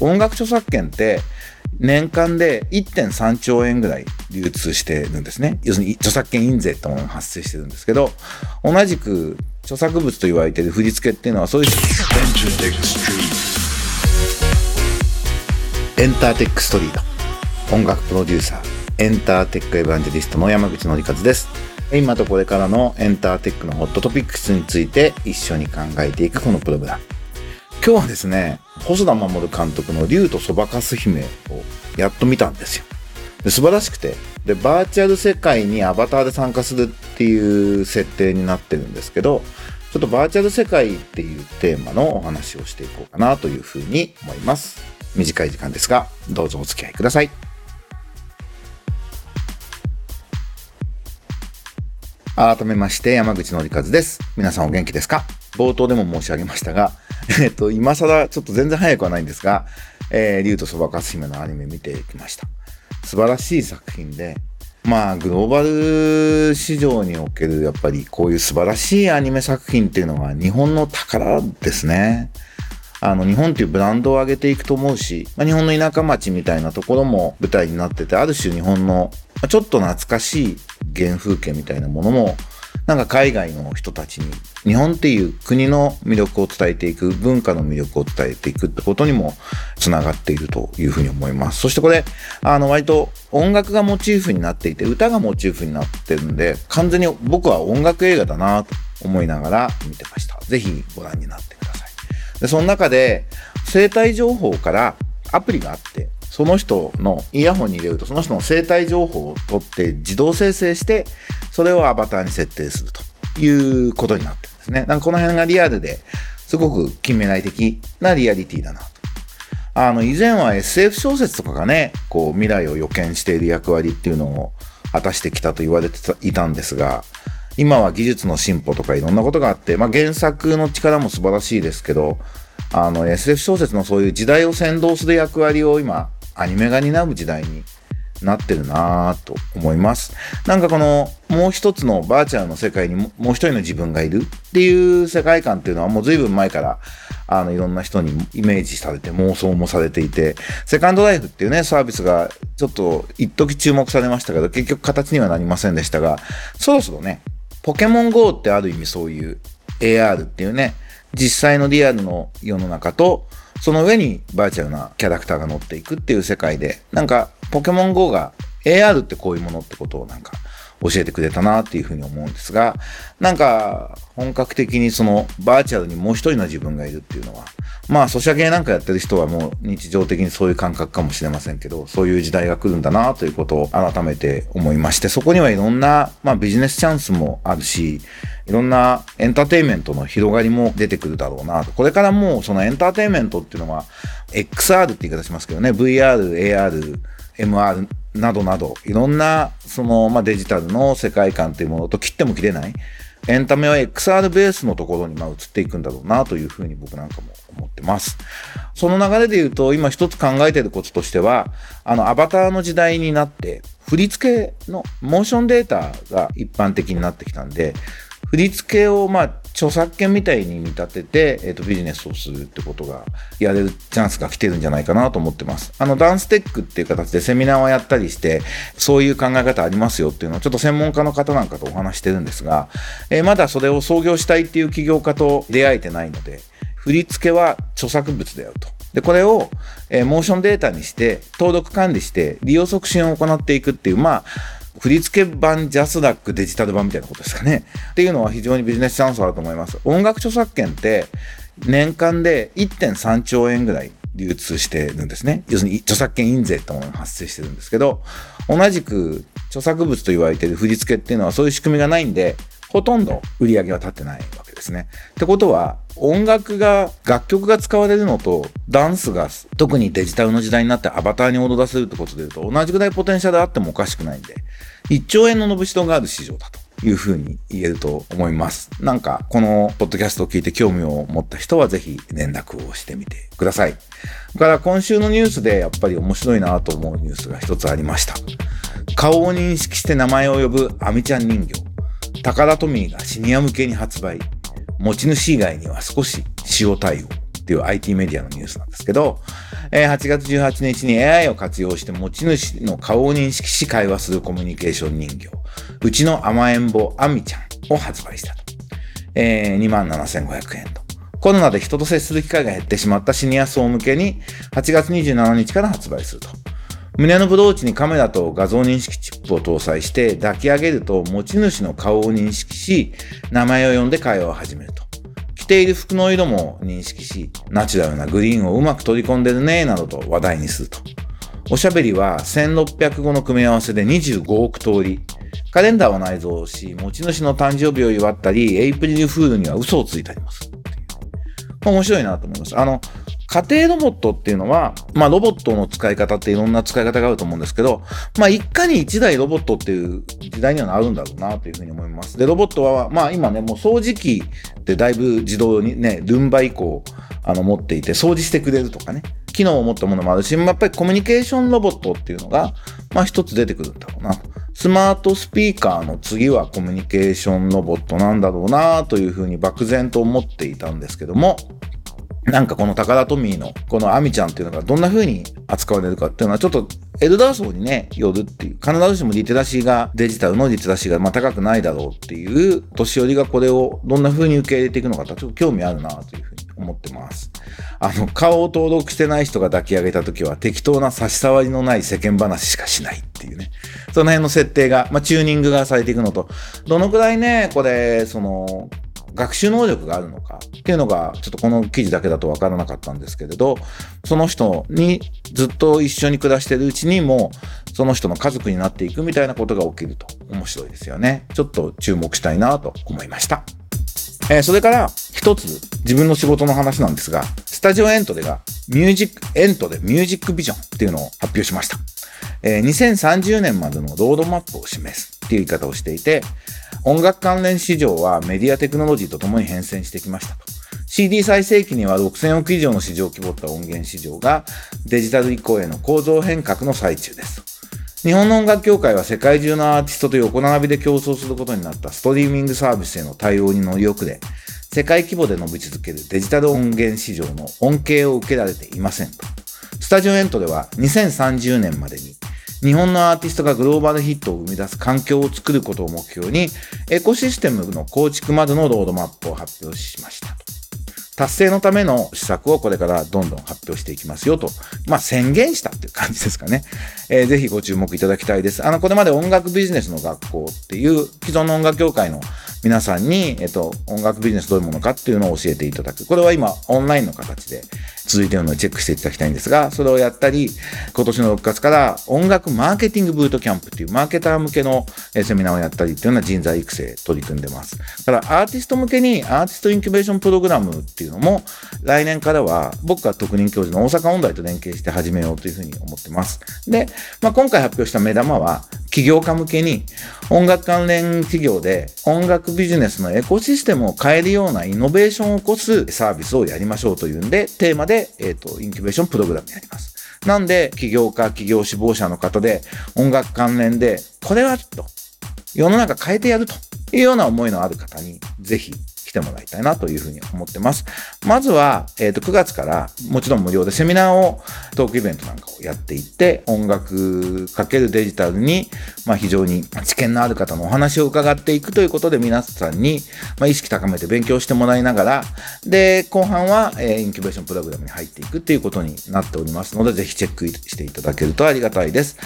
音楽著作権って年間で1.3兆円ぐらい流通してるんですね。要するに著作権印税ってものが発生してるんですけど、同じく著作物と言われてる振り付けっていうのはそういうエンターテックストリート音楽プロデューサーエンターテックエヴァンジェリストの山口のりかずです。今とこれからのエンターテックのホットトピックスについて一緒に考えていくこのプログラム。今日はですね細田守監督の竜とそばかす姫をやっと見たんですよ。で素晴らしくてでバーチャル世界にアバターで参加するっていう設定になってるんですけどちょっとバーチャル世界っていうテーマのお話をしていこうかなというふうに思います。短い時間ですがどうぞお付き合いください。改めまして山口のりかずです。皆さんお元気ですか？冒頭でも申し上げましたが えっと今更ちょっと全然早くはないんですがえー、竜とそばかす姫のアニメ見てきました素晴らしい作品でまあグローバル市場におけるやっぱりこういう素晴らしいアニメ作品っていうのは日本の宝ですね。あの日本っていうブランドを上げていくと思うし、まあ、日本の田舎町みたいなところも舞台になっててある種日本のちょっと懐かしい原風景みたいなものもなんか海外の人たちに日本っていう国の魅力を伝えていく、文化の魅力を伝えていくってことにもつながっているというふうに思います。そしてこれ、あの割と音楽がモチーフになっていて、歌がモチーフになってるんで、完全に僕は音楽映画だなと思いながら見てました。ぜひご覧になってください。で、その中で生体情報からアプリがあって、その人のイヤホンに入れるとその人の生体情報を取って自動生成してそれをアバターに設定するということになってるんですね。なんかこの辺がリアルですごく近未来的なリアリティだなと。あの以前は SF 小説とかがねこう未来を予見している役割っていうのを果たしてきたと言われていたんですが今は技術の進歩とかいろんなことがあって、まあ、原作の力も素晴らしいですけどあの SF 小説のそういう時代を先導する役割を今アニメが担う時代になってるなぁと思います。なんかこのもう一つのバーチャルの世界にもう一人の自分がいるっていう世界観っていうのはもう随分前からあのいろんな人にイメージされて妄想もされていて、セカンドライフっていうねサービスがちょっと一時注目されましたけど結局形にはなりませんでしたが、そろそろね、ポケモン GO ってある意味そういう AR っていうね、実際のリアルの世の中とその上にバーチャルなキャラクターが乗っていくっていう世界で、なんかポケモン GO が AR ってこういうものってことをなんか教えてくれたなっていうふうに思うんですが、なんか本格的にそのバーチャルにもう一人の自分がいるっていうのは、まあソシャゲなんかやってる人はもう日常的にそういう感覚かもしれませんけど、そういう時代が来るんだなということを改めて思いまして、そこにはいろんな、まあ、ビジネスチャンスもあるし、いろんなエンターテインメントの広がりも出てくるだろうなと。これからもうそのエンターテインメントっていうのは XR って言い方しますけどね、VR、AR、MR などなど、いろんなその、まあ、デジタルの世界観というものと切っても切れない。エンタメは XR ベースのところにま移っていくんだろうなというふうに僕なんかも思ってます。その流れで言うと、今一つ考えてることとしては、あの、アバターの時代になって、振り付けのモーションデータが一般的になってきたんで、振り付けをまあ著作権みたいに見立てて、えー、とビジネスをするってことがやれるチャンスが来てるんじゃないかなと思ってます。あのダンステックっていう形でセミナーをやったりしてそういう考え方ありますよっていうのをちょっと専門家の方なんかとお話してるんですが、えー、まだそれを創業したいっていう起業家と出会えてないので振り付けは著作物であると。で、これを、えー、モーションデータにして、登録管理して、利用促進を行っていくっていう、まあ、振付版ジャスダックデジタル版みたいなことですかね。っていうのは非常にビジネスチャンスあると思います。音楽著作権って年間で1.3兆円ぐらい流通してるんですね。要するに著作権印税ってものが発生してるんですけど、同じく著作物と言われてる振り付けっていうのはそういう仕組みがないんで、ほとんど売り上げは立ってないわけですね。ってことは、音楽が、楽曲が使われるのと、ダンスが、特にデジタルの時代になってアバターに踊らせるってことで言うと、同じぐらいポテンシャルあってもおかしくないんで、1兆円の伸びしろがある市場だというふうに言えると思います。なんか、このポッドキャストを聞いて興味を持った人はぜひ連絡をしてみてください。から今週のニュースでやっぱり面白いなと思うニュースが一つありました。顔を認識して名前を呼ぶアミちゃん人形。タカラトミーがシニア向けに発売。持ち主以外には少し塩対応。っていう IT メディアのニュースなんですけど、え、8月18日に AI を活用して持ち主の顔を認識し会話するコミュニケーション人形、うちの甘えん坊アミちゃんを発売したと。えー、27,500円と。コロナで人と接する機会が減ってしまったシニア層向けに8月27日から発売すると。胸のブローチにカメラと画像認識チップを搭載して抱き上げると持ち主の顔を認識し、名前を呼んで会話を始める。着ている服の色も認識し、ナチュラルなグリーンをうまく取り込んでるね、などと話題にすると。おしゃべりは1600語の組み合わせで25億通り。カレンダーを内蔵し、持ち主の誕生日を祝ったり、エイプリルフールには嘘をついてあります。面白いなと思います。あの、家庭ロボットっていうのは、まあロボットの使い方っていろんな使い方があると思うんですけど、まあ一家に一台ロボットっていう時代にはなるんだろうなというふうに思います。で、ロボットは、まあ今ね、もう掃除機ってだいぶ自動にね、ルンバ以降、あの持っていて掃除してくれるとかね、機能を持ったものもあるし、やっぱりコミュニケーションロボットっていうのが、まあ一つ出てくるんだろうな。スマートスピーカーの次はコミュニケーションロボットなんだろうなというふうに漠然と思っていたんですけども、なんかこの高田トミーのこのアミちゃんっていうのがどんな風に扱われるかっていうのはちょっとエルダー層にね、よるっていう、必ずしもリテラシーが、デジタルのリテラシーがまあ高くないだろうっていう年寄りがこれをどんな風に受け入れていくのかちょっと興味あるなというふうに思ってます。あの、顔を登録してない人が抱き上げた時は適当な差し障りのない世間話しかしないっていうね。その辺の設定が、まあチューニングがされていくのと、どのくらいね、これ、その、学習能力があるのかっていうのが、ちょっとこの記事だけだとわからなかったんですけれど、その人にずっと一緒に暮らしてるうちにも、その人の家族になっていくみたいなことが起きると面白いですよね。ちょっと注目したいなと思いました。えー、それから一つ自分の仕事の話なんですが、スタジオエントでがミュージック、エントでミュージックビジョンっていうのを発表しました。えー、2030年までのロードマップを示すっていう言い方をしていて、音楽関連市場はメディアテクノロジーとともに変遷してきましたと。CD 再生期には6000億以上の市場を規模った音源市場がデジタル移行への構造変革の最中です。日本の音楽協会は世界中のアーティストと横並びで競争することになったストリーミングサービスへの対応に乗り遅れ、世界規模で伸び続けるデジタル音源市場の恩恵を受けられていませんと。スタジオエントでは2030年までに日本のアーティストがグローバルヒットを生み出す環境を作ることを目標に、エコシステムの構築までのロードマップを発表しました。達成のための施策をこれからどんどん発表していきますよと、まあ、宣言したっていう感じですかね。えー、ぜひご注目いただきたいです。あの、これまで音楽ビジネスの学校っていう既存の音楽協会の皆さんに、えっと、音楽ビジネスどういうものかっていうのを教えていただく。これは今、オンラインの形で続いてるのでチェックしていただきたいんですが、それをやったり、今年の6月から音楽マーケティングブートキャンプっていうマーケター向けのセミナーをやったりっていうような人材育成取り組んでます。だからアーティスト向けにアーティストインキュベーションプログラムっていうのも来年からは僕が特任教授の大阪音大と連携して始めようというふうに思ってます。で、まあ、今回発表した目玉は起業家向けに音楽関連企業で音楽ビジネスのエコシステムを変えるようなイノベーションを起こすサービスをやりましょうというんで、テーマで、えっ、ー、と、インキュベーションプログラムやります。なんで、起業家、起業志望者の方で音楽関連で、これはと、世の中変えてやるというような思いのある方に、ぜひてもらいたいなというふうに思ってます。まずは、えっ、ー、と、9月からもちろん無料でセミナーを、トークイベントなんかをやっていって、音楽かけるデジタルに、まあ非常に知見のある方のお話を伺っていくということで皆さんに、まあ、意識高めて勉強してもらいながら、で、後半は、えー、インキュベーションプログラムに入っていくっていうことになっておりますので、ぜひチェックしていただけるとありがたいです。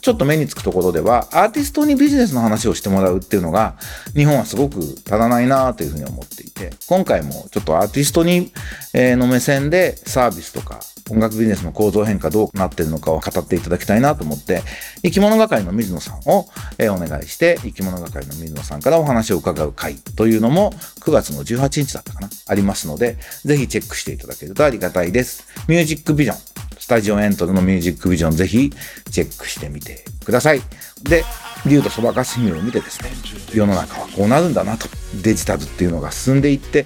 ちょっと目につくところでは、アーティストにビジネスの話をしてもらうっていうのが、日本はすごく足らないなというふうに思ってていて、今回もちょっとアーティストに、え、の目線でサービスとか音楽ビジネスの構造変化どうなってるのかを語っていただきたいなと思って、生き物係の水野さんを、え、お願いして、生き物係の水野さんからお話を伺う会というのも9月の18日だったかなありますので、ぜひチェックしていただけるとありがたいです。ミュージックビジョン、スタジオエントルのミュージックビジョンぜひチェックしてみてください。で、竜とそばかす姫を見てですね、世の中はこうなるんだなと。デジタルっていうのが進んでいって、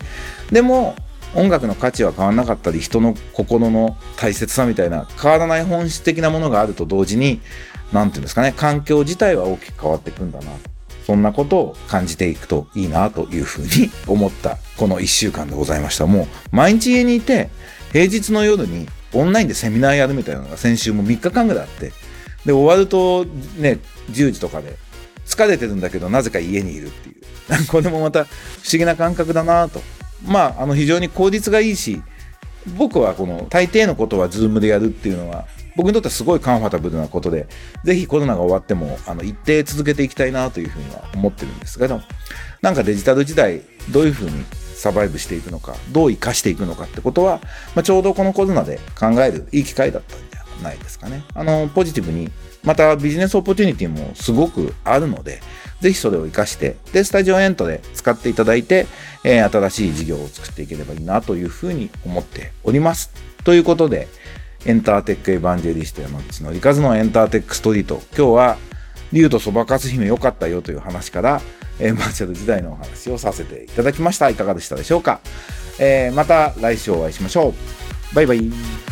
でも音楽の価値は変わらなかったり、人の心の大切さみたいな変わらない本質的なものがあると同時に、何て言うんですかね、環境自体は大きく変わっていくんだな。そんなことを感じていくといいなというふうに思ったこの1週間でございました。もう毎日家にいて平日の夜にオンラインでセミナーやるみたいなのが先週も3日間ぐらいあってで終わるとね10時とかで疲れてるんだけどなぜか家にいるっていう。これもまた不思議な感覚だなと。まああの非常に効率がいいし僕はこの大抵のことは Zoom でやるっていうのは僕にとってはすごいカンファタブルなことでぜひコロナが終わってもあの一定続けていきたいなというふうには思ってるんです。けどなんかデジタル時代どういうふうにサバイブしていくのかどう生かしていくのかってことは、まあ、ちょうどこのコロナで考えるいい機会だった。ないですかね。あのポジティブにまたビジネスオポチュニティもすごくあるので、ぜひそれを活かして、で、スタジオエントで使っていただいて、えー、新しい事業を作っていければいいなというふうに思っております。ということで、エンターテックエヴァンジェリスト山口のりかずのエンターテックストリート。今日は、竜とそばかす姫良かったよという話から、えー、バーチャル時代のお話をさせていただきました。いかがでしたでしょうか、えー、また来週お会いしましょう。バイバイ。